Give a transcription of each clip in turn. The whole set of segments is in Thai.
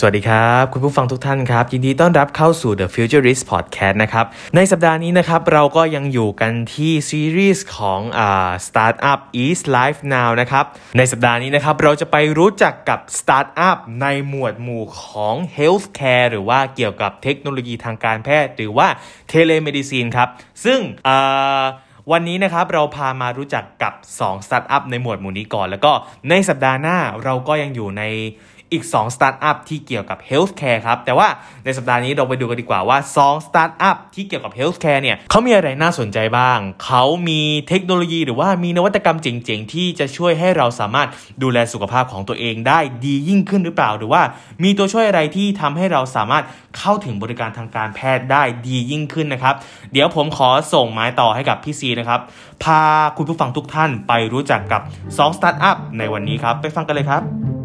สวัสดีครับ คุณผู้ฟังทุกท่านครับ ยินดีต้อนรับเข้าสู่ The Futurist Podcast นะครับ ในสัปดาห์นี้นะครับ เราก็ยังอยู่กันที่ซีรีส์ของอ่า Startup is Life Now นะครับ ในสัปดาห์นี้นะครับ เราจะไปรู้จักกับ Startup ในหมวดหมู่ของ Healthcare หรือว่าเกี่ยวกับเทคโนโลยีทางการแพทย์ หรือว่า Telemedicine ครับ ซึ่งอ่าวันนี้นะครับเราพามารู้จักกับ2สตาร์ทอัพในหมวดหมู่นี้ก่อน แล้วก็ในสัปดาห์หน้าเราก็ยังอยู่ใน อีก2สตาร์ทอัพที่เกี่ยวกับ healthcare ครับ แต่ว่าในสัปดาห์นี้เราไปดูกันดีกว่าว่า2สตาร์ทอัพที่เกี่ยวกับ healthcare เนี่ยเขามีอะไรน่าสนใจบ้าง เขามีเทคโนโลยีหรือว่ามีนวัตกรรมเจ๋งๆ ที่จะช่วยให้เราสามารถดูแลสุขภาพของตัวเองได้ดียิ่งขึ้นหรือเปล่า หรือว่ามีตัวช่วยอะไรที่ทำให้เราสามารถเข้าถึงบริการทางการแพทย์ได้ดียิ่งขึ้นนะครับ เดี๋ยวผมขอส่งไม้ต่อให้กับพี่ซีนะครับ พาคุณผู้ฟังทุกท่านไปรู้จักกับ2สตาร์ทอัพในวันนี้ครับ ไปฟังกันเลยครับ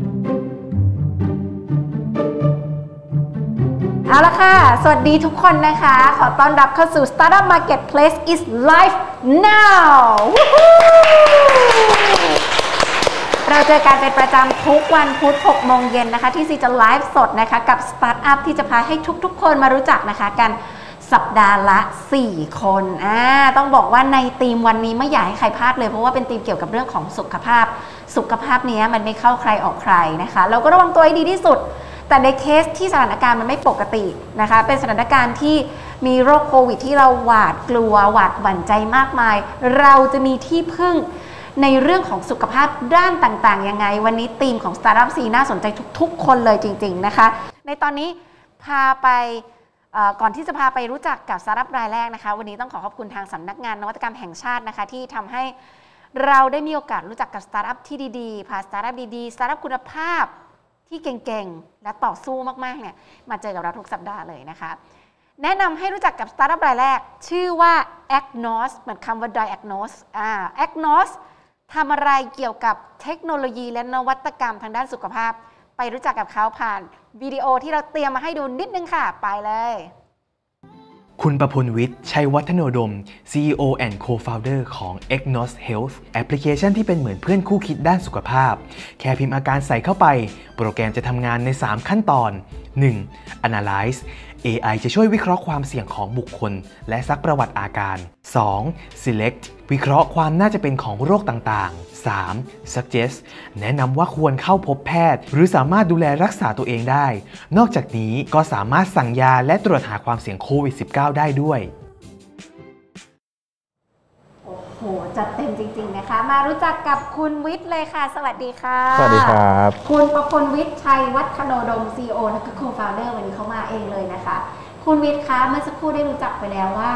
เอาละค่ะ สวัสดีทุกคนนะคะ ขอต้อนรับเข้าสู่ Startup Marketplace is live now เราเจอกันเป็นประจำทุกวันพุธ6โมงเย็นนะคะ ที่ซีจะไลฟ์สดนะคะ กับ Startup ที่จะพาให้ทุกๆ คนมารู้จักนะคะกันสัปดาห์ละ 4 คนอ่าต้องบอกว่าในธีมวันนี้ไม่อยากให้ใครพลาดเลย เพราะว่าเป็นธีมเกี่ยวกับเรื่องของสุขภาพ สุขภาพนี้มันไม่เข้าใครออกใครนะคะ เราก็ระวังตัวให้ดีที่สุด แต่ในเคสที่สถานการณ์มันไม่ปกตินะคะ เป็นสถานการณ์ที่มีโรคโควิดที่เราหวาดกลัวหวาดหวั่นใจมากมาย เราจะมีที่พึ่งในเรื่องของสุขภาพด้านต่างๆ ยังไง วันนี้ธีมของ Startup ซีน่าสนใจทุก ๆ คนเลยจริง ๆ นะคะ ในตอนนี้พาไปก่อนที่จะพาไปรู้จักกับสตาร์ทอัพรายแรกนะคะ วันนี้ต้องขอขอบคุณทางสำนักงานนวัตกรรมแห่งชาตินะคะ ที่ทำให้เราได้มีโอกาสรู้จักกับสตาร์ทอัพที่ดีๆ พาสตาร์ทอัพดีๆ สตาร์ทอัพคุณภาพ ที่เก่งๆ และต่อสู้มากๆเนี่ยมาเจอกับเราทุกสัปดาห์เลยนะคะ แนะนำให้รู้จักกับสตาร์ทอัพรายแรก ชื่อว่า Agnos เหมือนคำว่า diagnose อ่า Agnos ทำอะไรเกี่ยวกับเทคโนโลยีและนวัตกรรมทางด้านสุขภาพ ไปรู้จักกับเขาผ่านวิดีโอที่เราเตรียมมาให้ดูนิดนึงค่ะ ไปเลย คุณประพลวิทย์ ชัยวัฒโนดม CEO and Co-founder ของ Agnos Health แอปพลิเคชันที่เป็นเหมือนเพื่อนคู่คิดด้านสุขภาพ แค่พิมพ์อาการใส่เข้าไป โปรแกรมจะทำงานใน 3 ขั้นตอน 1. Analyze AI จะช่วยวิเคราะห์ความเสี่ยงของบุคคล และซักประวัติอาการ 2. Select วิเคราะห์ความน่าจะเป็นของโรคต่างๆ 3. Suggest แนะนำว่าควรเข้าพบแพทย์ หรือสามารถดูแลรักษาตัวเองได้ นอกจากนี้ก็สามารถสั่งยาและตรวจหาความเสี่ยงโควิด -19 ได้ด้วย โอ้โหจัดเต็มจริง ๆนะคะ มารู้จักกับคุณวิทย์เลยค่ะ สวัสดีค่ะ สวัสดีครับ คุณประพลวิทย์ชัยวัฒโนดม CEO และก็ Co-founder วันนี้เขามาเองเลยนะคะ คุณวิทย์คะเมื่อสักครู่ได้รู้จักไปแล้วว่า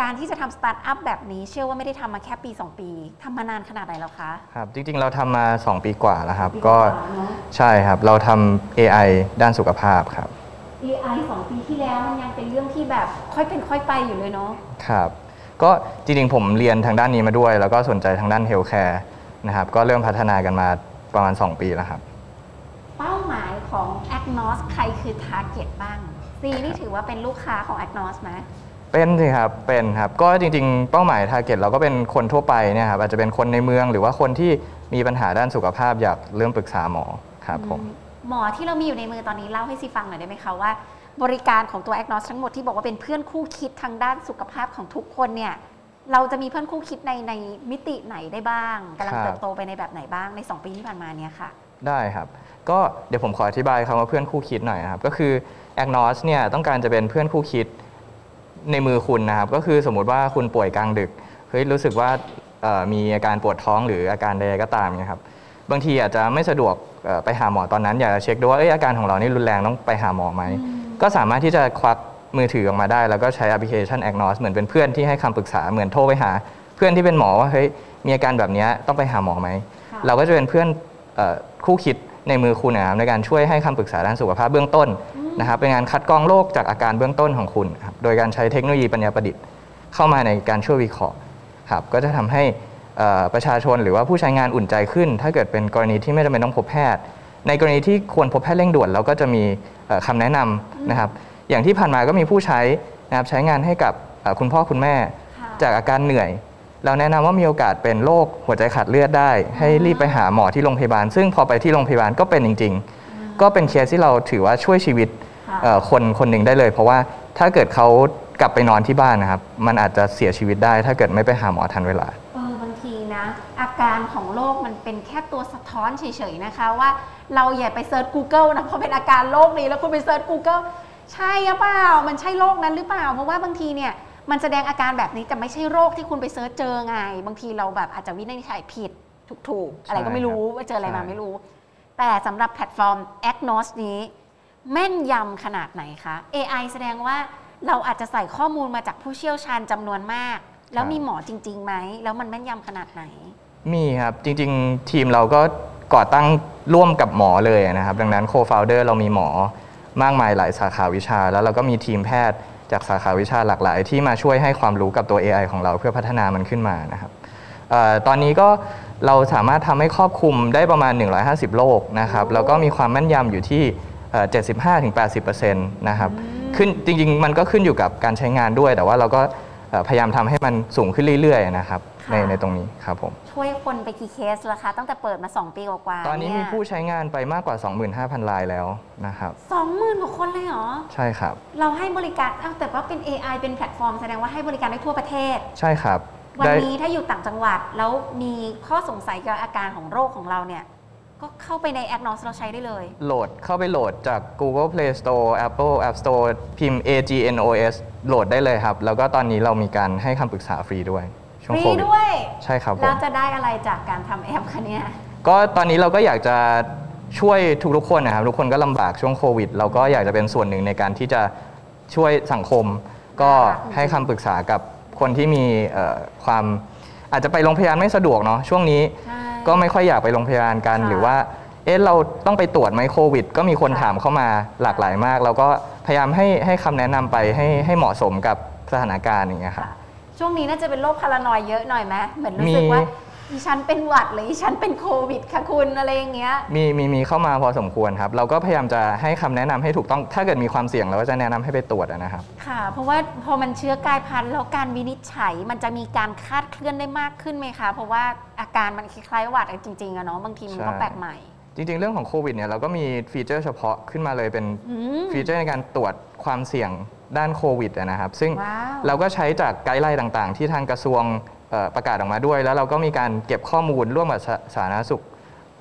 การที่จะทำสตาร์ทอัพแบบนี้ เชื่อว่าไม่ได้ทำมาแค่ปี 2 ปีทำมานานขนาดไหนแล้วคะครับจริงๆ เราทำมา 2 ปีกว่าแล้วครับปีกว่าเนอะใช่ครับเราทำ AI ด้านสุขภาพครับ AI สองปีที่แล้วมันยังเป็นเรื่องที่แบบค่อยเป็นค่อยไปอยู่เลยเนาะครับ ก็จริงๆผมเรียนทางด้านนี้มาด้วย แล้วก็สนใจทางด้าน healthcare นะครับก็เริ่มพัฒนากันมาประมาณ 2 ปีแล้วครับ เป้าหมายของ Agnos ใครคือ Target บ้างซีนี่ถือว่าเป็นลูกค้าของ Agnos ไหมเป็นสิครับ เป็นครับ ก็จริงๆ เป้าหมาย target เราก็เป็นคนทั่วไปเนี่ยครับอาจจะเป็นคนในเมืองหรือว่าคนที่มีปัญหาด้านสุขภาพอยากเริ่มปรึกษาหมอครับผมหมอที่เรามีอยู่ในมือตอนนี้เล่าให้ซีฟังหน่อยได้ไหมคะว่า บริการของตัว Agnos ทั้งหมดที่บอกว่าเป็นเพื่อนคู่คิดทางด้านสุขภาพของทุกคนเนี่ยเราจะมีเพื่อนคู่คิดในในมิติไหนได้บ้างกำลังครับเติบโตไปในแบบไหนบ้างใน 2 ปีที่ผ่านมาเนี่ยค่ะ ได้ครับ ก็เดี๋ยวผมขออธิบายคำว่าเพื่อนคู่คิดหน่อยครับ ก็คือ Agnos เนี่ยต้องการจะเป็นเพื่อนคู่คิดในมือคุณนะครับ ก็คือสมมุติว่าคุณป่วยกลางดึกเฮ้ยรู้สึกว่ามีอาการปวดท้องหรืออาการใดก็ตามเนี่ยครับบางทีอาจจะไม่สะดวกไปหาหมอตอนนั้น อยากจะเช็คดูว่าอาการของเรานี่รุนแรงต้องไปหาหมอไหม ก็สามารถที่จะควักมือถือออกมาได้ แล้วก็ใช้แอปพลิเคชัน Agnos เหมือนเป็นเพื่อนที่ให้คำปรึกษาเหมือนโทรไปหา เพื่อนที่เป็นหมอว่าเฮ้ยมีอาการแบบเนี้ยต้องไปหาหมอไหมค่ะเราก็จะเป็นเพื่อนเอ่อคู่คิดในมือคุณนะครับในการช่วยให้คำปรึกษาด้านสุขภาพเบื้องต้นนะครับเป็นงานคัดกรองโรคจากอาการเบื้องต้นของคุณครับโดยการใช้เทคโนโลยีปัญญาประดิษฐ์ เข้ามาในการช่วยวิเคราะห์ครับก็จะทำให้เอ่อประชาชนหรือว่าผู้ใช้งานอุ่นใจขึ้น ถ้าเกิดเป็นกรณีที่ไม่จำเป็นต้องพบแพทย์ ในกรณีที่ควรพบแพทย์เร่งด่วนเราก็จะมีเอ่อคำแนะนำ นะครับอย่างที่ผ่านมาก็มีผู้ใช้นะครับใช้งานให้กับอ่อคุณพ่อคุณแม่ค่ะจากอาการเหนื่อย เราแนะนำว่ามีโอกาสเป็นโรคหัวใจขาดเลือดได้ ให้รีบไปหาหมอที่โรงพยาบาล ซึ่งพอไปที่โรงพยาบาลก็เป็นจริง ๆ ก็เป็นเคสที่เราถือว่าช่วยชีวิตค่ะเอ่อคนคนหนึ่งได้เลย เพราะว่าถ้าเกิดเขากลับไปนอนที่บ้านนะครับ มันอาจจะเสียชีวิตได้ ถ้าเกิดไม่ไปหาหมอทันเวลา เออบางทีนะ อาการของโรคมันเป็นแค่ตัวสะท้อนเฉยๆนะคะว่าเราอย่าไปเซิร์ช Google นะเพราะเป็นอาการโรคนี้แล้วคุณไปเซิร์ช Google ใช่หรือเปล่า มันใช่โรคนั้นหรือเปล่า เพราะว่าบางทีเนี่ยมันแสดงอาการแบบนี้แต่ไม่ใช่โรคที่คุณไป search เจอไง บางทีเราแบบอาจจะวินิจฉัยผิดถูกๆ อะไรก็ไม่รู้ว่าเจออะไรมาใช่ไม่รู้ แต่สำหรับแพลตฟอร์ม Agnos นี้แม่นยำขนาดไหนคะ AI แสดงว่าเราอาจจะใส่ข้อมูลมาจากผู้เชี่ยวชาญจำนวนมาก แล้วมีหมอจริงๆไหม แล้วมันแม่นยำขนาดไหน มีครับ จริง ๆ ทีมเราก็ก่อตั้งร่วมกับหมอเลยนะครับ ดังนั้นโคฟ o u เดอร์เรามีหมอมากมายหลายสาขาวิชา แล้วเราก็มีทีมแพทย์จากสาขาวิชาหลากหลาย ที่มาช่วยให้ความรู้กับตัว AI ของเราเพื่อพัฒนามันขึ้นมานะครับออตอนนี้ก็เราสามารถทำให้ครอบคลุมได้ประมาณ 150โรคนะครับ แล้วก็มีความแม่นยำอยู่ที่เอ่อ75-80%นะครับขึ้นจริง ๆ มันก็ขึ้นอยู่กับการใช้งานด้วย แต่ว่าเราก็พยายามทำให้มันสูงขึ้นเรื่อยๆนะครับ ค่ะในตรงนี้ครับผมช่วยคนไปกี่เคสแล้วคะตั้งแต่เปิดมา 2 ปีกว่าๆตอนนี้เยมีผู้ใช้งานไปมากกว่า 25,000 รายแล้วนะครับสองหมื่นกว่าคนเลยเหรอ ใช่ครับ เราให้บริการอ้าวแต่ว่าเป็น AI เป็นแพลตฟอร์มแสดงว่าให้บริการได้ทั่วประเทศ ใช่ครับวันได้นี้ถ้าอยู่ต่างจังหวัดแล้วมีข้อสงสัยเกี่ยวกับอาการของโรคของเราเนี่ย ก็เข้าไปใน Agnos เราใช้ได้เลย โหลดเข้าไปโหลดจาก Google Play Store Apple App Store พิมพ์ AGNOS โหลดได้เลยครับ แล้วก็ตอนนี้เรามีการให้คำปรึกษาฟรีด้วย ช่วฟงรีโควิดด้วยใช่ครับผแล้วมจะได้อะไรจากการทำแอปคะเนี่ย ก็ตอนนี้เราก็อยากจะช่วยทุกๆคนนะครับ ทุกคนก็ลำบากช่วงโควิด เราก็อยากจะเป็นส่วนหนึ่งในการที่จะช่วยสังคม ก็ให้คำปรึกษากับคนที่มีเอ่อความอาจจะไปโรงพยาบาลไม่สะดวกเนาะช่วงนี้ใช่ก็ไม่ค่อยอยากไปโรงพยาบาลกัน ค่ะหรือว่าเอ๊ะเราต้องไปตรวจไหมโควิด ก็มีคนค่ะ ถามเข้ามาหลากหลายมาก เราก็พยายามให้ให้คำแนะนำไปให้ให้เหมาะสมกับสถานการณ์อย่างเงี้ยครับ ค่ะ ช่วงนี้น่าจะเป็นโรคพารานอยเยอะหน่อยไหมเหมือนรู้สึกมีว่าดิฉันเป็นหวัดหรือดิฉันเป็นโควิดค่ะคุณอะไรอย่างเงี้ยมีมีมีเข้ามาพอสมควรครับ เราก็พยายามจะให้คำแนะนำให้ถูกต้อง ถ้าเกิดมีความเสี่ยงเราก็จะแนะนำให้ไปตรวจอะนะครับ ค่ะ เพราะว่าพอมันเชื้อกลายพันธุ์แล้วการวินิจฉัยมันจะมีการคาดเคลื่อนได้มากขึ้นไหมคะ เพราะว่าอาการมันคล้ายๆหวัดจริงๆอะเนาะบางทีมันก็ใช่แปลกใหม่จริงๆ เรื่องของโควิดเนี่ยเราก็มีฟีเจอร์เฉพาะขึ้นมาเลยเป็นอืมฟีเจอร์ในการตรวจความเสี่ยง ด้านโควิดอะนะครับ ซึ่งว้าวเราก็ใช้จาก guideline ต่างๆ ที่ทางกระทรวงเอ่อประกาศออกมาด้วย แล้วเราก็มีการเก็บข้อมูลร่วมกับสาสาธารณสุข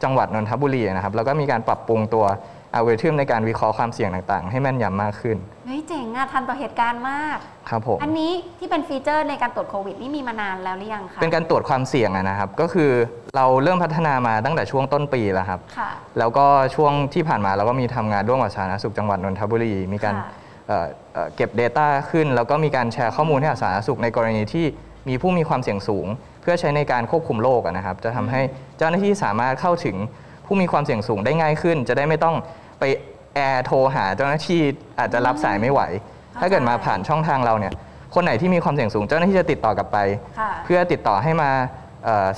จังหวัดนนทบุรีนะครับ แล้วก็มีการปรับปรุงตัวอัลกอริทึมในการวิเคราะห์ความเสี่ยงต่างๆ ให้แม่นยำมากขึ้นเฮ้ยเจ๋งอะทันต่อเหตุการณ์มากครับผมอันนี้ที่เป็นฟีเจอร์ในการตรวจโควิดนี่มีมานานแล้วหรือยังคะเป็นการตรวจความเสี่ยงอะนะครับ ก็คือเราเริ่มพัฒนามาตั้งแต่ช่วงต้นปีแล้วครับค่ะแล้วก็ช่วงที่ผ่านมาเราก็มีทำงานร่วมกับสาธารณสุขจังหวัดนนทบุรีมีการค่ะ เอ่อเอ่อเก็บ Data ขึ้น แล้วก็มีการแชร์ข้อมูลให้กับสาธารณสุขในกรณีที่มีผู้มีความเสี่ยงสูง เพื่อใช้ในการควบคุมโรคอะนะครับ จะทำให้เจ้าหน้าที่สามารถเข้าถึงผู้มีความเสี่ยงสูงได้ง่ายขึ้น จะได้ไม่ต้องไปแอร์โทรหาเจ้าหน้าที่อาจจะรับสายไม่ไหวเข้าใจถ้าเกิดมาผ่านช่องทางเราเนี่ยคนไหนที่มีความเสี่ยงสูงเจ้าหน้าที่จะติดต่อกลับไปค่ะเพื่อติดต่อให้มา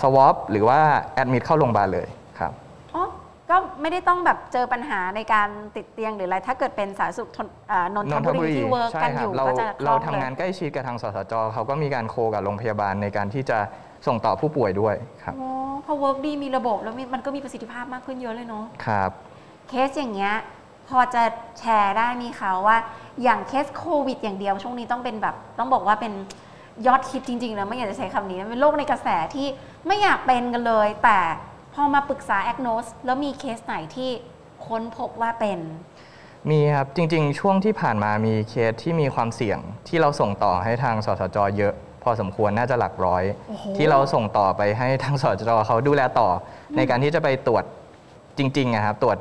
สวอปหรือว่าแอดมิดเข้าโรงพยาบาลเลยครับอ๋อ ก็ไม่ได้ต้องแบบเจอปัญหาในการติดเตียงหรืออะไร ถ้าเกิดเป็นสาธารณสุขทนอ่านนทบุรีที่เวิร์กใช่กันคอรับยู่เราก็จะคล่เราองทำเลยงานใกล้ชิดกับทางสสจเขาก็มีการโคกับโรงพยาบาลในการที่จะส่งต่อผู้ป่วยด้วยครับโอ้พอเวิร์กดีมีระบบแล้วมีมันก็มีประสิทธิภาพมากขึ้นเยอะเลยเนาะ ครับ เคสอย่างเงี้ยพอจะแชร์ได้ไหมคะว่าอย่างเคสโควิดอย่างเดียว ช่วงนี้ต้องเป็นแบบต้องบอกว่าเป็นยอดฮิตจริงๆนะไม่อยากจะใช้คำนี้นะเป็นโรคในกระแสที่ไม่อยากเป็นกันเลย แต่ พอมาปรึกษา Agnos แล้วมีเคสไหนที่ค้นพบว่าเป็น มีครับ จริง ๆ ช่วงที่ผ่านมามีเคสที่มีความเสี่ยง ที่เราส่งต่อให้ทางสสจเยอะ พอสมควรน่าจะหลักร้อยโอ้โหที่เราส่งต่อไปให้ทางสสจเขาดูแลต่ออในการที่จะไปตรวจจริงๆนะครับตรวจ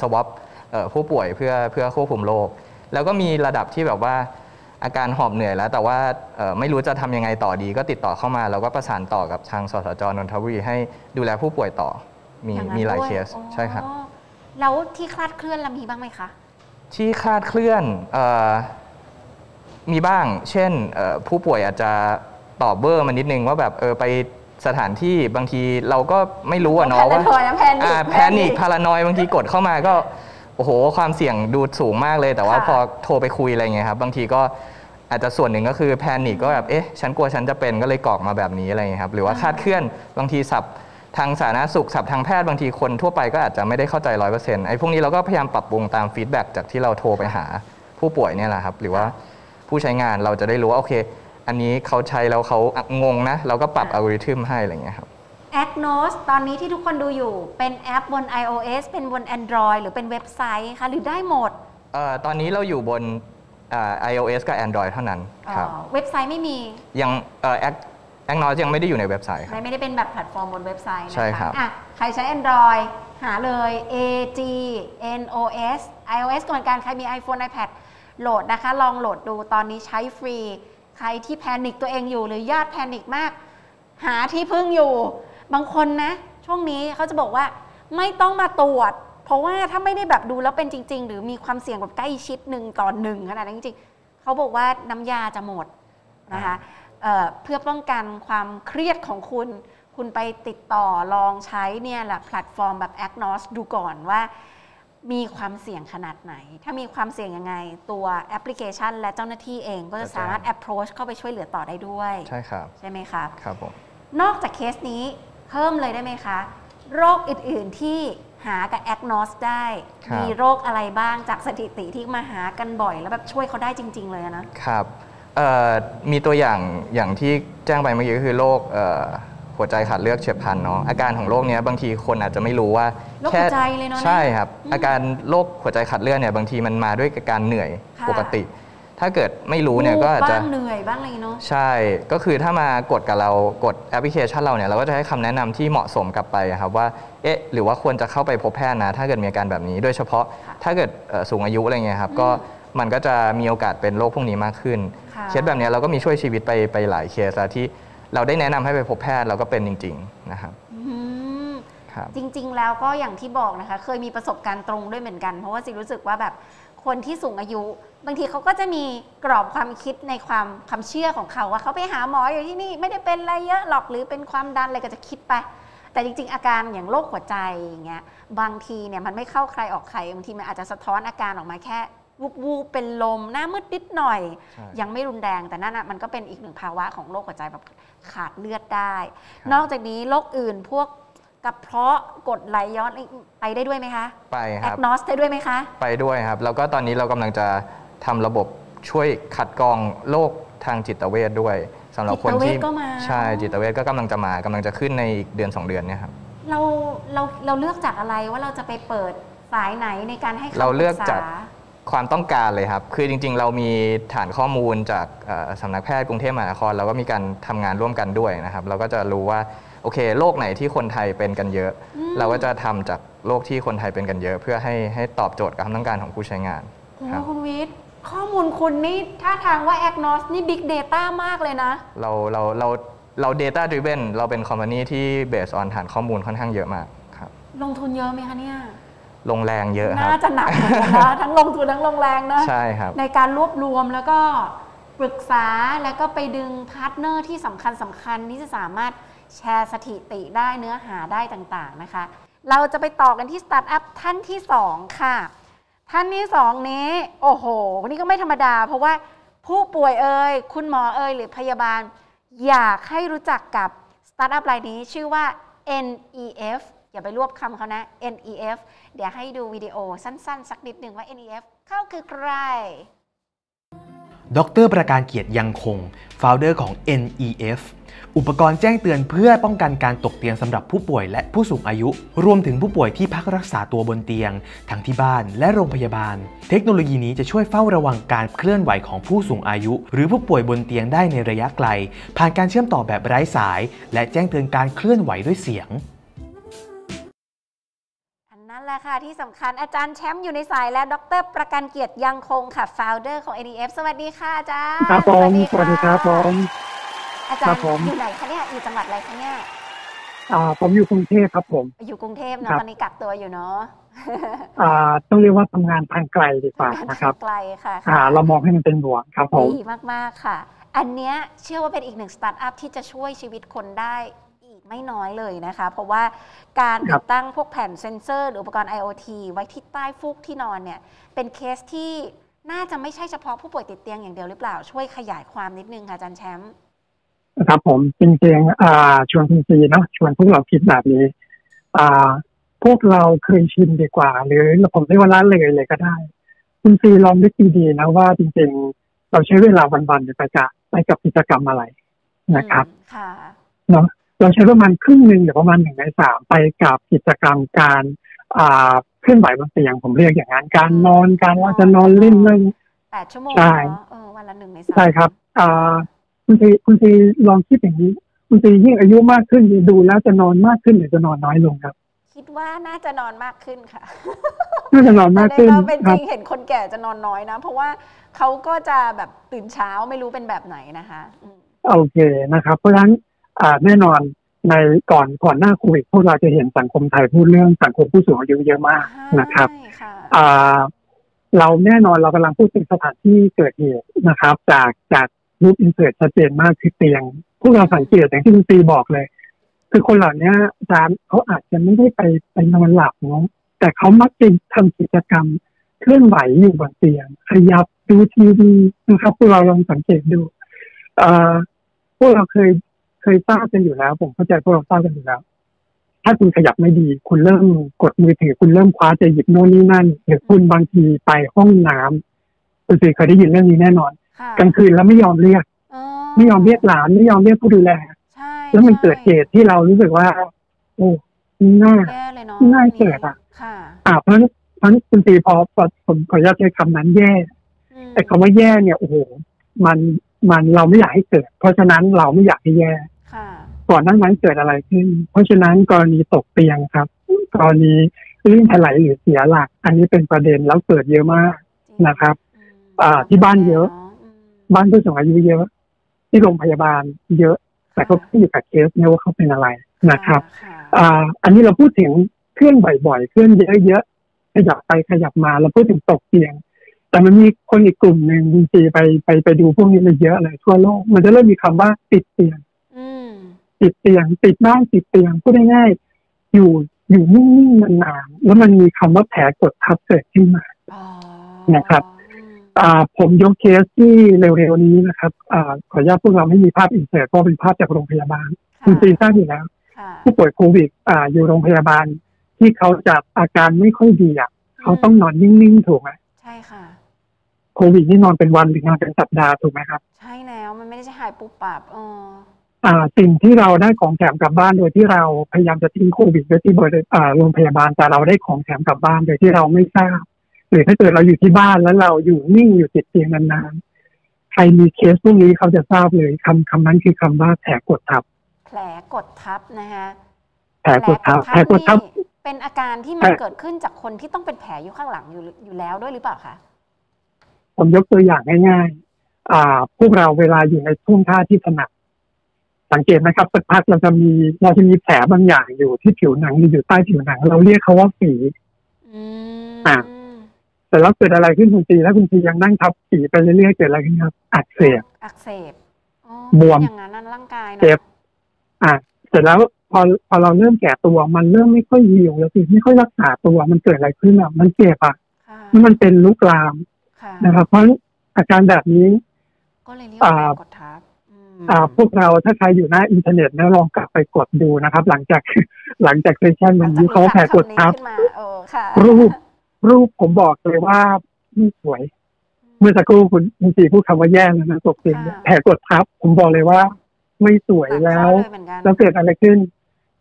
สวอปผู้ป่วยเพื่อเพื่อควบคุมโรคแล้วก็มีระดับที่แบบว่า อาการหอบเหนื่อยแล้ว แต่ว่าเอ่อไม่รู้จะทำยังไงต่อดี ก็ติดต่อเข้ามาแล้วก็ประสานต่อกับทางสสจนนทบุรีให้ดูแลผู้ป่วยต่อมีอย่างนั้นมีหลายด้วเคสอ๋อใช่ครับแล้วที่คลาดเคลื่อนเรามีบ้างไหมคะ ที่คลาดเคลื่อนเออมีบ้าง เช่นเอ่อผู้ป่วยอาจจะตอบเบอร์มานิดนึงว่าแบบเออไปสถานที่บางทีเราก็ไม่รู้อะเนาะว่า paranoid นะ panic อ่าแพนิค panic พารานอยบางทีกดเข้ามาก็ โอ้โห ความเสี่ยงดูสูงมากเลย แต่ว่าค่ะพอโทรไปคุยอะไรเงี้ยครับ บางทีก็อาจจะส่วนหนึ่งก็คือ panic ก็แบบเอ๊ะฉันกลัวฉันจะเป็นก็เลยกรอกมาแบบนี้อะไรอย่างเงี้ยครับหรือว่าคาดเคลื่อนบางทีศัพท์ทางสาธารณสุขศัพท์ทางแพทย์บางทีคนทั่วไปก็อาจจะไม่ได้เข้าใจร้อยเปอร์เซ็นต์ไอ้พวกนี้เราก็พยายามปรับปรุงตาม feedback จากที่เราโทรไปหาผู้ป่วยเนี่ยแหละครับหรือว่าผู้ใช้งานเราจะได้รู้ว่าโอเค อันนี้เขาใช้แล้วเขางงนะ เราก็ปรับอัลกอริทึมให้อะไรอย่างเงี้ยครับ a g n o s ตอนนี้ที่ทุกคนดูอยู่เป็นแอปบน iOS เป็นบน Android หรือเป็นเว็บไซต์คะหรือได้หมดเอ่อตอนนี้เราอยู่บนอ่า iOS กับ Android เท่านั้นครับอ๋อเว็บไซต์ไม่มียังเอ่อแอค Agnos ยังไม่ได้อยู่ในเว็บไซต์ครับไม่ได้เป็นแบบแพลตฟอร์มบนเว็บไซต์นะคะใช่ครับ อะใครใช้ Android หาเลย A G N O S iOS ก็เหมือนกันใครมี iPhone iPad โหลดนะคะ ลองโหลดดูตอนนี้ใช้ฟรี ใครที่แพนิคตัวเองอยู่หรือญาติแพนิคมาก หาที่พึ่งอยู่ บางคนนะ ช่วงนี้เขาจะบอกว่าไม่ต้องมาตรวจ เพราะว่าถ้าไม่ได้แบบดูแล้วเป็นจริง ๆ หรือมีความเสี่ยงแบบใกล้ชิดหนึ่งต่อหนึ่งขนาดนั้นจริงๆเขาบอกว่าน้ำยาจะหมดนะคะเอ่อเพื่อป้องกันความเครียดของคุณ คุณไปติดต่อลองใช้เนี่ยแหละแพลตฟอร์มแบบ a g n o s ดูก่อนว่ามีความเสี่ยงขนาดไหน ถ้ามีความเสี่ยงยังไง ตัวแอปพลิเคชัน และเจ้าหน้าที่เองก็จะสามารถ approach เข้าไปช่วยเหลือต่อได้ด้วย ใช่ครับ ใช่ไหมครับ ครับผม นอกจากเคสนี้เพิ่มเลยได้ไหมคะ โรคอื่นๆที่หากับแอ g n o s ได้ ครับ มีโรคอะไรบ้างจากสถิติที่มาหากันบ่อย แล้วแบบช่วยเขาได้จริง ๆ เลยอะนะ ครับเอ่อมีตัวอย่างอย่างที่แจ้งไปเมื่อกี้ก็คือโรคเอ่อหัวใจขาดเลือดเฉียบพลันเนาะอาการของโรคเนี้ยบางทีคนอาจจะไม่รู้ว่าโรคหัวใจเลยเนาะใช่ครับอืมอาการโรคหัวใจขาดเลือดเนี่ยบางทีมันมาด้วยกับการเหนื่อยค่ะ ปกติ ถ้าเกิดไม่รู้เนี่ยก็อาจจะบ้างเหนื่อยบ้างอะไรเนาะใช่ก็คือถ้ามากดกับเรากดแอปพลิเคชันเราเนี่ยเราก็จะให้คำแนะนำที่เหมาะสมกลับไปอะครับว่าเอ๊ะหรือว่าควรจะเข้าไปพบแพทย์นะ ถ้าเกิดมีอาการแบบนี้ โดยเฉพาะค่ะถ้าเกิดเอ่อสูงอายุอะไรเงี้ยครับก็มันก็จะมีโอกาสเป็นโรคพวกนี้มากขึ้นค่ะเคสแบบเนี้ยเราก็มีช่วยชีวิตไปไปหลายเคสแล้วที่เราได้แนะนำให้ไปพบแพทย์เราก็เป็นจริง ๆ นะครับอืมครับจริง ๆ แล้วก็อย่างที่บอกนะคะ เคยมีประสบการณ์ตรงด้วยเหมือนกัน เพราะว่าสิรู้สึกว่าแบบ คนที่สูงอายุ บางทีเขาก็จะมีกรอบความคิดในความความเชื่อของเขาว่าเขาไปหาหมออยู่ที่นี่ไม่ได้เป็นอะไรเยอะหรอกหรือเป็นความดันอะไรก็จะคิดไป แต่จริง ๆ อาการอย่างโรคหัวใจอย่างเงี้ยบางทีเนี่ยมันไม่เข้าใครออกใครบางทีมันอาจจะสะท้อนอาการออกมาแค่วูบวูบเป็นลมหน้ามืดนิดหน่อยใช่ยังไม่รุนแรงแต่นั่นนะมันก็เป็นอีกหนึ่งภาวะของโรคหัวใจแบบขาดเลือดได้ครับนอกจากนี้โรคอื่นพวก กระเพาะกรดไหลย้อนไปได้ด้วยไหมคะ ไปคแอรับ กนอสได้ด้วยไหมคะ ไปด้วยครับ แล้วก็ตอนนี้เรากำลังจะทำระบบช่วยขัดกรองโรคทางจิตเวชด้วยสำหรับคนที่จิตเวชก็มา ใช่จิตเวชก็กำลังจะมากำลังจะขึ้นในอีกเดือน 2 เดือนเนี่ยครับ เราเราเราเลือกจากอะไรว่าเราจะไปเปิดสายไหนในการให้คำเราเลือกปรึษจาก ความต้องการเลยครับ คือจริงๆ เรามีฐานข้อมูลจากเอ่อสำนักแพทย์กรุงเทพมหานครเราก็มีการทำงานร่วมกันด้วยนะครับ เราก็จะรู้ว่า โอเคโรคไหนที่คนไทยเป็นกันเยอะ เราก็จะทำจากโรคที่คนไทยเป็นกันเยอะ เพื่อให้ให้ตอบโจทย์กับความต้องการของผู้ใช้งานโอ้ครับคุณวิทย์ข้อมูลคุณนี่ท่าทางว่าแอกนอสนี่บิ๊ก Data มากเลยนะ เราเราเราเรา data driven เราเป็น company ที่ based on ฐานข้อมูลค่อนข้างเยอะมากครับลงทุนเยอะไหมคะเนี่ยลงแรงเยอะครัน่าบจะหนักเหมือนกันนะทั้งลงทุนทั้งลงแรงนะใช่ครับในการรวบรวมแล้วก็ปรึกษาแล้วก็ไปดึง partner ที่สำคัญสำคัญที่จะสามารถ แชร์สถิติได้เนื้อหาได้ต่างๆนะคะ เราจะไปต่อกันที่สตาร์ทอัพท่านที่ 2 ค่ะ ท่านที่สองนี้ โอ้โห วันนี้ก็ไม่ธรรมดา เพราะว่าผู้ป่วยเอ่ยคุณหมอเอ่ยหรือพยาบาล อยากให้รู้จักกับสตาร์ทอัพรายนี้ชื่อว่า NEF อย่าไปรวบคำเขานะ NEF เดี๋ยวให้ดูวิดีโอสั้นๆ สักนิดหนึ่งว่า NEF เขาคือใครดร.ปราการเกียรติยังคง founder ของ NEF อุปกรณ์แจ้งเตือนเพื่อป้องกันการตกเตียงสำหรับผู้ป่วยและผู้สูงอายุ รวมถึงผู้ป่วยที่พักรักษาตัวบนเตียง ทั้งที่บ้านและโรงพยาบาล เทคโนโลยีนี้จะช่วยเฝ้าระวังการเคลื่อนไหวของผู้สูงอายุ หรือผู้ป่วยบนเตียงได้ในระยะไกล ผ่านการเชื่อมต่อแบบไร้สาย และแจ้งเตือนการเคลื่อนไหวด้วยเสียงอันนั้นแหละค่ะ ที่สำคัญอาจารย์แชมป์อยู่ในสายแล้วดร ประกันเกียรติยังคงค่ะ founder ของ NEF สวัสดีค่ะอาจารย์ ครับผมสะวัสดีครับผม อาจารย์ครับผมอยู่ไหนคะเนี่ยอยู่จังหวัดอะไรคะเนี่ยอ่าผมอยู่กรุงเทพครับผม อยู่กรุงเทพเนอะครับตอนนี้กักตัวอยู่เนาะอ่าต้องเรียกว่าทำงานทางไกลดีกว่านะครับไกลค่ะอ่าเรามองให้มันเป็นบวกครับผมดีมากๆค่ะ อันเนี้ยเชื่อว่าเป็นอีกหนึ่งสตาร์ทอัพที่จะช่วยชีวิตคนได้อีกไม่น้อยเลยนะคะ เพราะว่าการติดตั้งพวกแผ่นเซ็นเซอร์หรืออุปกรณ์ IoT ไว้ที่ใต้ฟูกที่นอนเนี่ยเป็นเคสที่น่าจะไม่ใช่เฉพาะผู้ป่วยติดเตียงอย่างเดียวหรือเปล่าช่วยขยายความนิดนึงค่ะอาจารย์แชมป์ นะครับ ผมจริงๆอ่าชวนคุณซีเนาะชวนพวกเราคิดแบบนี้ อ่า พวกเราเคยชินดีกว่า หรือผมเรียกว่าละเลยเลยก็ได้ คุณซีลองนึกดีๆนะว่าจริงๆ เราใช้เวลาวันๆไปกับไปกับกิจกรรมอะไรนะครับอืมค่ะเนาะเราใช้ประมาณครึ่งหนึ่งหรือประมาณหนึ่งในสามไปกับกิจกรรมการอ่าเคลื่อนไหวบนเตียงผมเรียกอย่างนั้นการนอนการว่าจะนอนเล่นเล่นแปดชั่วโมงใช่เนอะเออวันละหนึ่งในสามใช่ครับอ่า คุณซีคุณซีลองคิดอย่างนี้ คุณซียิ่งอายุมากขึ้นดูแล้วจะนอนมากขึ้นหรือจะนอนน้อยลงครับ คิดว่าน่าจะนอนมากขึ้นค่ะน่าจะนอนแต่มากในขึ้นความเป็นคจรับริงเห็นคนแก่จะนอนน้อยนะ เพราะว่าเขาก็จะแบบตื่นเช้าไม่รู้เป็นแบบไหนนะคะอืมโอเคนะครับ เพราะฉะนั้นอ่าแน่นอนในก่อนก่อนหน้าโควิดพวกเราจะเห็นสังคมไทยพูดเรื่องสังคมผู้สูงอายุเยอะมากนะครับใช่ค่ะอ่าเราแน่นอนเรากำลังพูดถึงสถานที่เกิดเหตุนะครับ จากจาก รูปอินเสิร์ตชัดเจนมากคือเตียง พวกเราสังเกตอย่างที่คุณตีบอกเลย คือคนเหล่านี้อาจารย์เขาอาจจะไม่ได้ไปไปนอนหลับเนาะแต่เขามักจะทำกิจกรรมเคลื่อนไหวอยู่บนเตียงขยับดูทีวีนะครับพวกเราลองสังเกตดูเอ่อพวกเราเคยเคยทราบกันอยู่แล้ว ผมเข้าใจพวกเราทราบกันอยู่แล้ว ถ้าคุณขยับไม่ดี คุณเริ่มกดมือถือ คุณเริ่มคว้าจะหยิบโน่นนี่นั่นหรือคุณบางทีไปห้องน้ำคุณสิเคยได้ยินเรื่องนี้แน่นอน กลางคืนแล้วไม่ยอมเรียกไม่ยอมเรียกหลานไม่ยอมเรียกผู้ดูแลใช่แล้วมันเกิดเหใช่ตุที่เรารู้สึกว่า โอ้น่าแย่เลยเนาะน่าเกลียดอะค่ะอ่าเพราะฉะนั้นเพราะฉะนั้นคุณตีพอพอผมขออนุญาตใช้คำนั้นแย่อืมแต่คำว่าแย่เนี่ยโอ้โหมันมันเราไม่อยากให้เกิด เพราะฉะนั้นเราไม่อยากให้แย่ค่ะก่อนหน้านั้นเกิดอะไรขึ้น เพราะฉะนั้นกรณีตกเตียงครับ กรณีลื่นถลายหรือเสียหลัก อันนี้เป็นประเด็นแล้วเกิดเยอะมากจริงนะครับอืมอ่าที่บ้านเยอะอืม บ้านผู้สูงอายุเยอะ ที่โรงพยาบาลเยอะ แต่ก็ขึ้นอยู่กับเคสเนี่ยว่าเขาเป็นอะไรนะครับค่ะอ่าอันนี้เราพูดถึงเคลื่อนบ่อยๆเคลื่อนเยอะๆขยับไปขยับมาเราพูดถึงตกเตียง แต่มันมีคนอีกกลุ่มหนึ่งจริงๆไปไปไปดูพวกนี้มาเยอะเลยทั่วโลก มันจะเริ่มมีคำว่าติดเตียงอืมติดเตียง ติดบ้านติดเตียงพูดง่ายๆอยู่อยู่นิ่งๆนานๆแล้วมันมีคำว่าแผลกดทับเกิดขึ้นมาอ๋อนะครับ อืมอ่าผมยกเคสที่เร็วๆนี้นะครับอ่าขออนุญาตพวกเราไม่มีภาพอินเสิร์ตเพราะเป็นภาพจากโรงพยาบาลค่ะคุณซีทราบอยู่แล้วค่ะผู้ป่วยโควิดอ่าอยู่โรงพยาบาล ที่เขาจะอาการไม่ค่อยดีอะเขาต้องนอนนิ่งๆถูกไหมใช่ค่ะ โควิดนี่นอนเป็นวันหรือนอนเป็นสัปดาห์ถูกไหมครับ ใช่แล้วมันไม่ได้จะหายปุบปับเอออ่าสิ่งที่เราได้ของแถมกลับบ้านโดยที่เราพยายามจะทิ้งโควิดไว้ที่บริอ่าโรงพยาบาลแต่เราได้ของแถมกลับบ้านโดยที่เราไม่ทราบห รือถ้าเกิดเราอยู่ที่บ้านแล้วเราอยู่นิ่งอยู่ติดเตียงนานๆใครมีเคสพวกนี้เขาจะทราบเลยคำคำนั้นคือคำว่าแผลกดทับ แผลกดทับนะคะแผลกดทับแผลกดทับนี่เป็นอาการที่มันแผลเกิดขึ้นจากคนที่ต้องเป็นแผลอยู่ข้างหลังอยู่อยู่แล้วด้วยหรือเปล่าคะผมยกตัวอย่างง่ายๆอ่า พวกเราเวลาอยู่ในท่วงท่าที่ถนัดสังเกตนะครับสักพักเราจะมีเราจะมีแผลบางอย่างอยู่ที่ผิวหนังหรืออยู่ใต้ผิวหนัง เราเรียกเขาว่าฝีอืมอะ แต่แล้วเกิดอะไรขึ้นคุณตีถ้าคุณตียังนั่งทับฝีไปเรื่อยๆเกิดอะไรขึ้นครับ อักเสบอักเสบอ๋อบวมอย่างนั้นนะร่างกายเนอะเจ็บอะเสร็จแล้วพอพอเราเริ่มแก่ตัวมันเริ่มไม่ค่อยหิวแล้วสิไม่ค่อยรักษาตัวมันเกิดอะไรขึ้นอะมันเจ็บอะค่ะมันเป็นลุกลามค่ะนะครับเพราะอาการแบบนี้ก็เลยเรียกว่าอ่าแผลกดทับอืมอ่าพวกเราถ้าใครอยู่หน้าอินเทอร์เน็ตนะลองกลับไปกดดูนะครับ หลังจากหลังจากเซสชันมันนี้เขาแผลกดทับคำนี้ขึ้นมาเออค่ะรูป รูปผมบอกเลยว่าไม่สวย เมื่อสักครู่คุณคุณสีพูดคำว่าแย่แล้วนะตกเตียงเนี่ยแผลกดทับ ผมบอกเลยว่า ไม่สวยตัดแล้วเข้าเยเหมือนกันแล้วเกิดอะไรขึ้น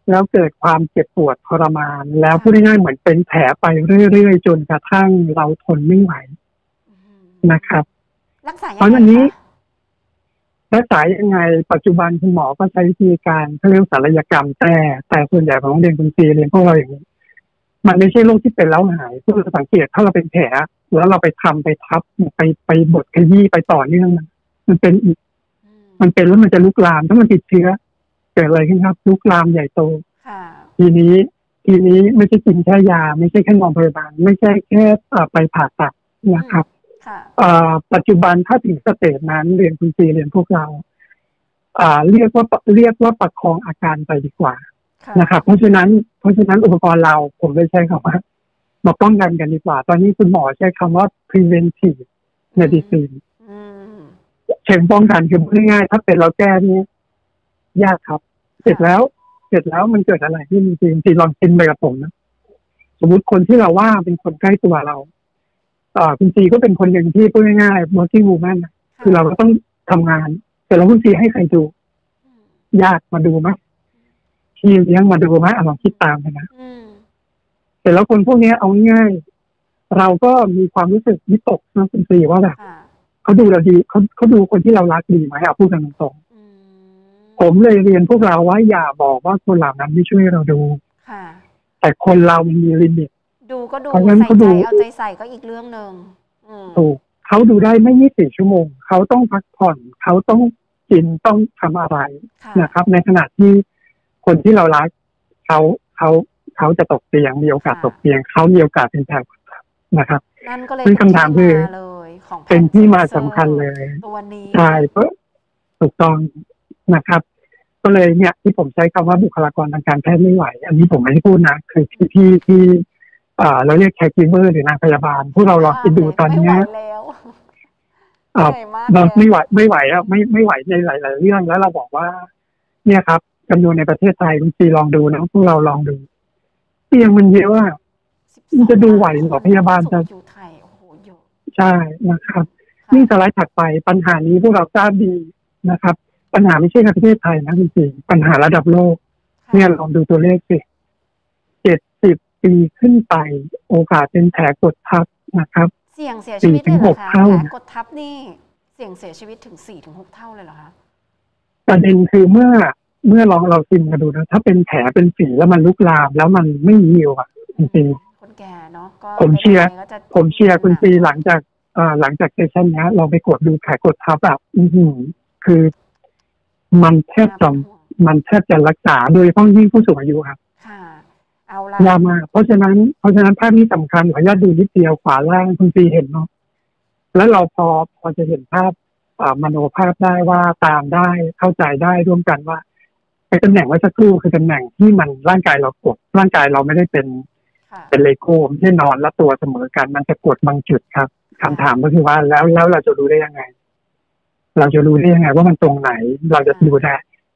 แล้วเกิดความเจ็บปวดทรมาน แล้วพูดง่ายๆเหมือนเป็นแผลไปเรื่อยๆ จนกระทั่งเราทนไม่ไหวอืมนะครับรักษายังเพราะไงฉะนั้นนี้คะรักษายังไง ปัจจุบันคุณหมอก็ใช้วิธีการเขาเรียกศัลยกรรมแต่แต่ส่วนใหญ่ของเรียนคุณซีเรียนพวกเราอย่างนี้ มันไม่ใช่โรคที่เป็นแล้วหายเพื่อสังเกตถ้าเราเป็นแผลแล้วเราไปทำไปทับไปไปบดขยี้ไปต่อเนื่องมันมันเป็นอีกอืมมันเป็นแล้วมันจะลุกลาม ถ้ามันติดเชื้อเกิดอะไรขึ้นครับ ลุกลามใหญ่โตค่ะทีนี้ทีนี้ไม่ใช่กินแค่ยา ไม่ใช่แค่นอนพยาบาลไม่ใช่แค่เอ่อไปผ่าตัดนะครับค่ะเอ่อปัจจุบันถ้าถึง stage นั้นเรียนคุณซีเรียนพวกเราอ่าเรียกว่าเรียกว่าประคองอาการไปดีกว่าค่ะ นะครับเพราะฉะนั้นเพราะฉะนั้นอุปกรณ์เราผมเลยใช้คำว่ามาป้องกันกันดีกว่า ตอนนี้คุณหมอใช้คำว่า preventive เมดิซีนอืมเชิงป้องกันคือพูดง่ายๆถ้าเป็นเราแก้นี่ยากครับ เสร็จแล้ว เสร็จแล้วมันเกิดอะไรที่จริงๆจริงๆลองคิดไปกับผมนะสมมติคนที่เราว่าเป็นคนใกล้ตัวเราอ่าคุณซีก็เป็นคนหนึ่งที่พูดง่ายๆ working woman นะคือเราก็ต้องทำงาน แต่เราคุณซีให้ใครดูอืมญาติมาดูไห มพี่เลี้ยงมาดูไหมอะลองคิดตามกันนะอืมเสร็จแล้วคนพวกเนี้ยเอาง่ายๆเราก็มีความรู้สึกวิตกนะคุณซีว่าแบบค่ะเขาดูเราดีเขาเขาดูคนที่เรารักดีไหมเอาพูดกันตรงอืมๆผมเลยเรียนพวกเราว่าอย่าบอกว่าคนเหล่านั้นไม่ช่วยเราดูค่ะแต่คนเรามันมีลิมิตดูก็ดูเพราะฉะนั้นใส่เขาใจดูเอาใจใส่ก็อีกเรื่องหนึ่งอืมถูกเขาดูได้ไม่ยี่สิบชั่วโมง เขาต้องพักผ่อน เขาต้องกินต้องทำอะไรค่ะนะครับ ในขณะที่ คนที่เรารักเขาเขาเขาจะตกเตียงมีโอกาสตกเตียงเขามีโอกาสเป็นแผลนะครับนั่นก็เลยซึ่งคำถามคือเป็นที่เลยของแผ่เป็นที่มาซ็นซอสำร์คัญเลยตัวนี้ใช่เพราะถูกต้องนะครับ ก็เลยเนี่ยที่ผมใช้คำว่าบุคลากรทางการแพทย์ไม่ไหว อันนี้ผมไม่ได้พูดนะคือที่ที่ที่เอ่อเราเรียกแคร์กิเวอร์หรือนางพยาบาลพวกเราลองคิดดูตอนเนี้ยไม่ไหวแล้วเอ่อเหนื่อยมากเราแล้วไม่ไหวไม่ไหวอะไม่ไม่ไหวในหลาย ๆ เรื่องแล้วเราบอกว่า เนี่ยครับ จำนวนในประเทศไทยคุณซีลองดูนะพวกเราลองดูเตียงมันเยอะอะมันจะดูไหวเหรอพยาบาลจะผู้สูงอยุไทยโอ้โหเยอะใช่นะครับค่ะนี่สไลด์ถัดไปปัญหานี้พวกเราทราบดีนะครับ ปัญหาไม่ใช่แค่ประเทศไทยนะคุณซีปัญหาระดับโลกค่ะเนี่ยลองดูตัวเลขสิเจ็ดสิบปีขึ้นไป โอกาสเป็นแผลกดทับนะครับ เสี่ยงเสียชีวิตเลยเหรอสี่ถึงหกคะเท่าแผลกดทับนี่ เสี่ยงเสียชีวิตถึงสี่ถึงหกเท่าเลยเหรอคะประเด็นคือเมื่อ เมื่อลองเราซิมกันดูนะถ้าเป็นแผลเป็นฝีแล้วมันลุกลาม แล้วมันไม่ยิวอะจริงคนแก่เนาะก็ผมเชียร์ป็นงไงก็จะๆผมเชียร์คุณซีหลังจากเอ่อหลังจากเซสชันนี้เราไปกดดูแผลกดทับแบบอือหือคือ มันแทบจะมันแทบจะรักษาโดยเฉพาะยิ่งผู้สูงอายุครับค่ะเอาละยากมากเพราะฉะนั้นเพราะฉะนั้นภาพนี้สำคัญขออนุญาตดูนิดเดียวขวาล่างคุณซีเห็นเนาะแล้วเราพอพอจะเห็นภาพอ่ามโนภาพได้ว่าตามได้เข้าใจได้ร่วมกันว่าไอ้ตำแหน่งเมื่อสักครู่คือตำแหน่งที่มันร่างกายเรากด ร่างกายเราไม่ได้เป็นค่ะเป็นเลโก้ไม่ใช่นอนและตัวเสมอกันมันจะกดบางจุดครับคำถามก็คือว่าแล้วแล้วเราจะรู้ได้ยังไง เราจะรู้ได้ยังไง ว่ามันตรงไหนเราจะดูได้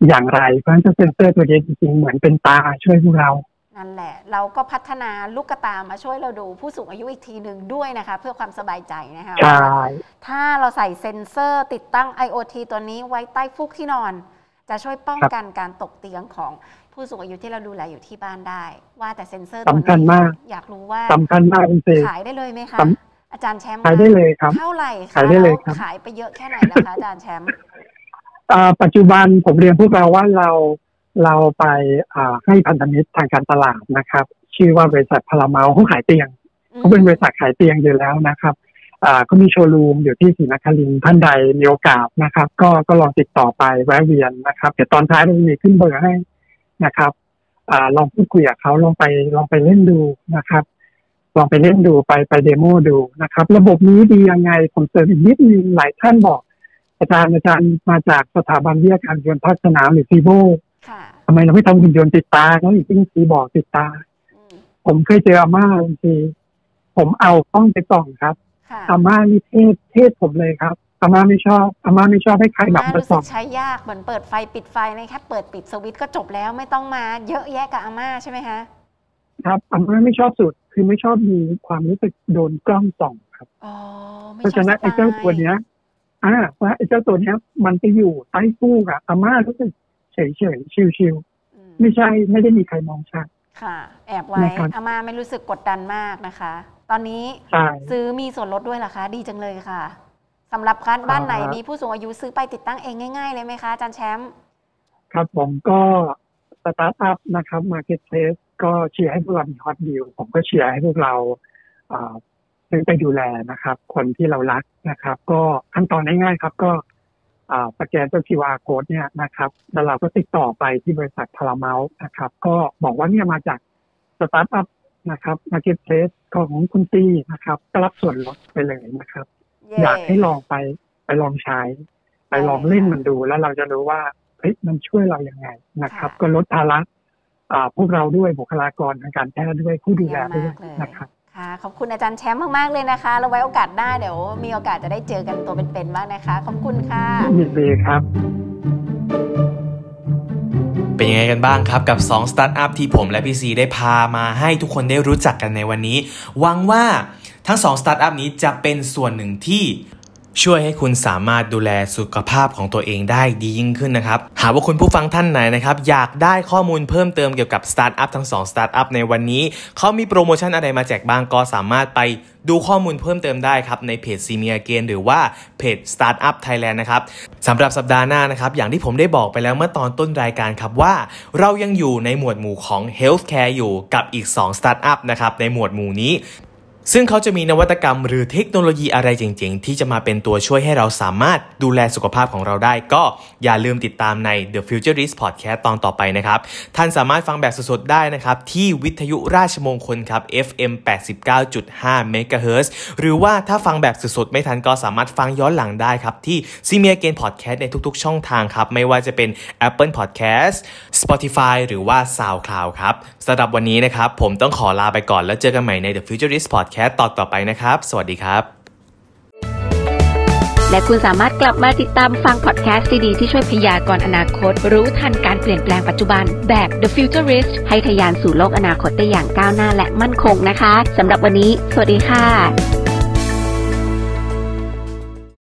อย่างไร เพราะฉะนั้นเจ้าเซนเซอร์ตัวนี้จริงๆเหมือนเป็นตาช่วยพวกเรานั่นแหละ เราก็พัฒนาลูกกระตามาช่วยเราดูผู้สูงอายุอีกทีหนึ่งด้วยนะคะ เพื่อความสบายใจนะคะใช่ถ้าเราใส่เซ็นเซอร์ติดตั้ง IoT ตัวนี้ไว้ใต้ฟูกที่นอน จะช่วยป้องกันการตกเตียงของผู้สูงอายุที่เราดูแลอยู่ที่บ้านได้ ว่าแต่เซ็นเซอร์ตัวสำคัญนี้มากอยากรู้ว่าสำคัญมากคุณเซขายได้เลยไหมคะสอาจารย์แชมป์ขายได้เลยครับเท่าไหร่คะขายได้เลยครับแวขายไปเยอะแค่ไหนแล้วคะอาจารย์แชมป์อ่าปัจจุบันผมเรียนพวกเราว่าเราเราไปอ่าให้พันธมิตรทางการตลาดนะครับ ชื่อว่าบริษัทพลาเมาเขาขายเตียงเขาเป็นบริษัทขายเตียงอยู่แล้วนะครับอ่า ก็มีโชว์รูมอยู่ที่ศรีนครินทร์ท่านใดมีโอกาสนะครับ ก็ก็ลองติดต่อไปแวะเวียนนะครับ เดี๋ยวตอนท้ายเราจะมีขึ้นเบอร์ให้นะครับอ่าลองพูดคุยกับเขาลองไปลองไปเล่นดูนะครับ ลองไปเล่นดูไปไป demo ดูนะครับ ระบบนี้ดียังไงผมเสริมอีกนิดนึงหลายท่านบอก อาจารย์อาจารย์มาจากสถาบันวิทยาการหุ่นยนต์ภาคสนามหรือ FIBO ค่ะทำไมเราไม่ทำหุ่นยนต์ติดตาเขาอีกที่ซีบอกติดตาอืมผมเคยเจออาม่าบางทีผมเอากล้องไปส่องครับค่ะ อาม่านี่เทศเทศผมเลยครับอาม่าไม่ชอบอาม่าไม่ชอบให้ใครแบบอามารู้สึส่อกงใช้ยากเหมือนเปิดไฟปิดไฟนะแค่เปิดปิดสวิตช์ก็จบแล้วไม่ต้องมาเยอะแยะกับอาม่าใช่ไหมคะครับอาม่าไม่ชอบสุดคือไม่ชอบมีความรู้สึกโดนกล้องส่องครับอ๋อไม่เพราะฉะนั้นชไอ้บสตเจ้าล์ตัวเนี้ยอ่าว่าไอ้เจ้าตัวเนี้ย มันไปอยู่ใต้ฟูกอะอาม่ารู้สึกเฉยเฉยชิวชิวอืมๆไม่ใช่ไม่ได้มีใครมองชัด ค่ะ แอบไว้นะครับ อาม่าไม่รู้สึกกดดันมากนะคะ ตอนนี้ใช่ ซื้อมีส่วนลดด้วยเหรอคะ ดีจังเลยค่ะสำหรับคันบ้านไหนอ่ามีมีผู้สูงอายุซื้อไปติดตั้งเองง่ายๆเลยไหมคะอาจารย์แชมป์ครับผมก็สตาร์ทอัพนะครับ marketplace ก็เชียร์ให้พวกเรามี hot deal ผมก็เชียร์ให้พวกเราอ่าซื้อไปดูแลนะครับ คนที่เรารักนะครับ ก็ขั้นตอนง่ายๆครับ ก็อ่า สแกนตัว QR code เนี่ยนะครับแล้วเราก็ติดต่อไปที่บริษัทพาราเมลนะครับ ก็บอกว่าเนี่ยมาจากสตาร์ทอัพนะครับ marketplace ของคุณซีนะครับก็รับส่วนลดไปเลยนะครับเย้อยากให้ลองไปไปลองใช้ ไปลองเล่นมันดูแล้วเราจะรู้ว่าเฮ้ยมันช่วยเราอย่างไงนะครับ ก็ลดภาระอ่าพวกเราด้วยบุคลากรทางการแพทย์ด้วยผู้ดูแลด้วยนะครับคค่ะ ขอบคุณอาจารย์แชมป์มากๆเลยนะคะแล้วไว้โอกาสหน้าเดี๋ยวมีโอกาสจะได้เจอกันตัวเป็นๆบ้างนะคะ ขอบคุณค่ะยินดีครับ เป็นยังไงกันบ้างครับกับ 2 สตาร์ทอัพที่ผมและพี่ซีได้พามาให้ทุกคนได้รู้จักกันในวันนี้หวังว่าทั้ง2สตาร์ทอัพนี้จะเป็นส่วนหนึ่งที่ ช่วยให้คุณสามารถดูแลสุขภาพของตัวเองได้ดียิ่งขึ้นนะครับ หากว่าคุณผู้ฟังท่านไหนนะครับ อยากได้ข้อมูลเพิ่มเติมเกี่ยวกับสตาร์ทอัพทั้ง2สตาร์ทอัพในวันนี้ เขามีโปรโมชั่นอะไรมาแจกบ้างก็สามารถไปดูข้อมูลเพิ่มเติมได้ครับในเพจ Ceemeagain หรือว่าเพจ Startup Thailand นะครับสำหรับสัปดาห์หน้านะครับ อย่างที่ผมได้บอกไปแล้วเมื่อตอนต้นรายการครับว่า เรายังอยู่ในหมวดหมู่ของ Healthcare อยู่กับอีก 2 Startup นะครับในหมวดหมู่นี้ ซึ่งเขาจะมีนวัตกรรมหรือเทคโนโลยีอะไรเจ๋งๆ ที่จะมาเป็นตัวช่วยให้เราสามารถดูแลสุขภาพของเราได้ ก็อย่าลืมติดตามใน The Futurist Podcast ตอนต่อไปนะครับ ท่านสามารถฟังแบบสดๆได้นะครับ ที่วิทยุราชมงคลครับ FM 89.5 MHz หรือว่าถ้าฟังแบบสดๆไม่ทันก็สามารถฟังย้อนหลังได้ครับ ที่ c m e a g a i n Podcast ในทุกๆ ช่องทางครับ ไม่ว่าจะเป็น Apple Podcast Spotify หรือว่า SoundCloud ครับสำหรับวันนี้นะครับผมต้องขอลาไปก่อนแล้วเจอกันใหม่ใน The Futurist Podcast ตอนต่อไปนะครับ สวัสดีครับ และคุณสามารถกลับมาติดตามฟังพอดแคสต์ดีๆที่ช่วยพยากรณ์อนาคต รู้ทันการเปลี่ยนแปลงปัจจุบันแบบ The Futurist ให้ทะยานสู่โลกอนาคตได้อย่างก้าวหน้าและมั่นคงนะคะสำหรับวันนี้ สวัสดีค่ะ